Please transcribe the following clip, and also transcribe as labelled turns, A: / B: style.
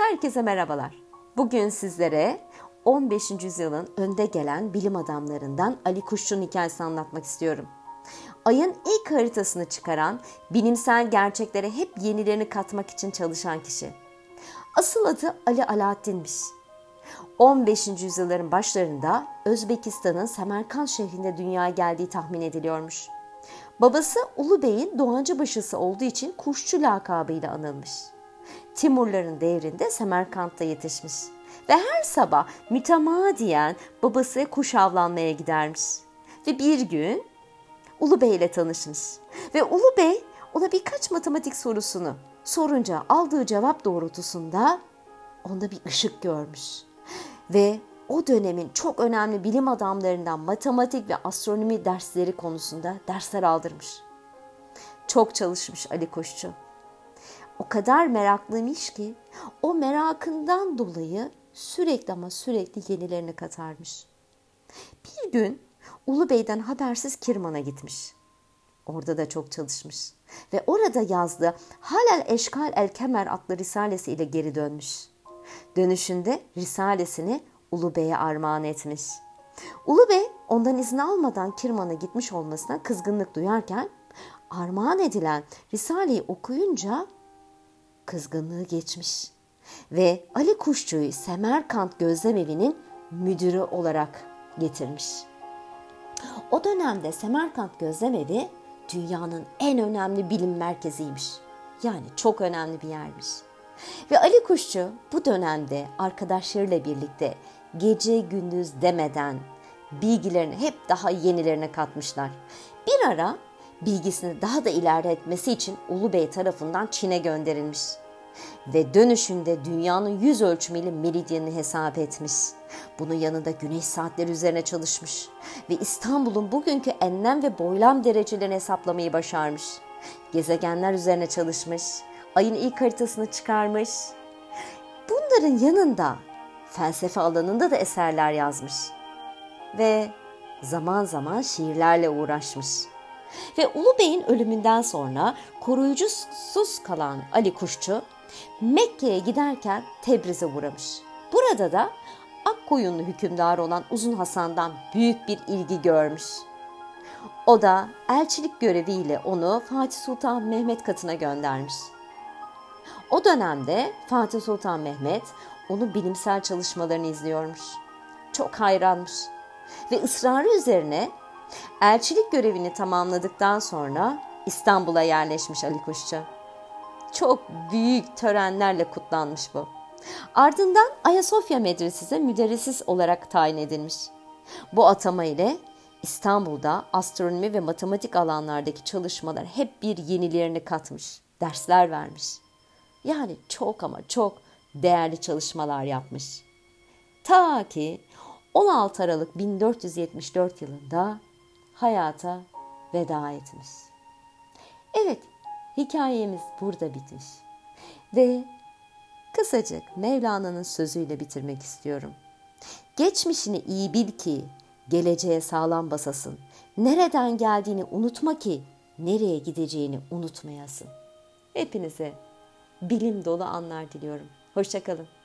A: Herkese merhabalar. Bugün sizlere 15. yüzyılın önde gelen bilim adamlarından Ali Kuşçu'nun hikayesini anlatmak istiyorum. Ayın ilk haritasını çıkaran, bilimsel gerçeklere hep yenilerini katmak için çalışan kişi. Asıl adı Ali Alaaddin'miş. 15. yüzyılların başlarında Özbekistan'ın Semerkant şehrinde dünyaya geldiği tahmin ediliyormuş. Babası Ulu Bey'in doğancı başısı olduğu için kuşçu lakabıyla anılmış. Timurların devrinde Semerkant'ta yetişmiş ve her sabah mütemadiyen babası kuş avlanmaya gidermiş. Ve bir gün Ulu Bey ile tanışmış ve Ulu Bey ona birkaç matematik sorusunu sorunca aldığı cevap doğrultusunda onda bir ışık görmüş. Ve o dönemin çok önemli bilim adamlarından matematik ve astronomi dersleri konusunda dersler aldırmış. Çok çalışmış Ali Kuşçu. O kadar meraklıymış ki o merakından dolayı sürekli ama sürekli yenilerini katarmış. Bir gün Ulu Bey'den habersiz Kirman'a gitmiş. Orada da çok çalışmış ve orada yazdığı Halel Eşkal El Kemer adlı risalesi ile geri dönmüş. Dönüşünde risalesini Ulu Bey'e armağan etmiş. Ulu Bey ondan izin almadan Kirman'a gitmiş olmasına kızgınlık duyarken armağan edilen Risale'yi okuyunca kızgınlığı geçmiş ve Ali Kuşçu'yu Semerkant Gözlemevi'nin müdürü olarak getirmiş. O dönemde Semerkant Gözlemevi dünyanın en önemli bilim merkeziymiş. Yani çok önemli bir yermiş. Ve Ali Kuşçu bu dönemde arkadaşlarıyla birlikte gece gündüz demeden bilgilerini hep daha yenilerine katmışlar. Bir ara bilgisini daha da ilerletmesi için Ulu Bey tarafından Çin'e gönderilmiş. Ve dönüşünde dünyanın yüz ölçümüyle meridyenini hesap etmiş. Bunun yanında güneş saatleri üzerine çalışmış. Ve İstanbul'un bugünkü enlem ve boylam derecelerini hesaplamayı başarmış. Gezegenler üzerine çalışmış. Ayın ilk haritasını çıkarmış. Bunların yanında felsefe alanında da eserler yazmış. Ve zaman zaman şiirlerle uğraşmış. Ve Ulu Bey'in ölümünden sonra koruyucusuz kalan Ali Kuşçu Mekke'ye giderken Tebriz'e uğramış. Burada da Akkoyunlu hükümdar olan Uzun Hasan'dan büyük bir ilgi görmüş. O da elçilik göreviyle onu Fatih Sultan Mehmet katına göndermiş. O dönemde Fatih Sultan Mehmet onun bilimsel çalışmalarını izliyormuş. Çok hayranmış ve ısrarı üzerine elçilik görevini tamamladıktan sonra İstanbul'a yerleşmiş Ali Kuşçu. Çok büyük törenlerle kutlanmış bu. Ardından Ayasofya Medresesi'ne müderrisis olarak tayin edilmiş. Bu atama ile İstanbul'da astronomi ve matematik alanlardaki çalışmalar hep bir yenilerini katmış, dersler vermiş. Yani çok ama çok değerli çalışmalar yapmış. Ta ki 16 Aralık 1474 yılında hayata veda etmiş. Evet, hikayemiz burada bitmiş. Ve kısacık Mevlana'nın sözüyle bitirmek istiyorum. Geçmişini iyi bil ki geleceğe sağlam basasın. Nereden geldiğini unutma ki nereye gideceğini unutmayasın. Hepinize bilim dolu anlar diliyorum. Hoşçakalın.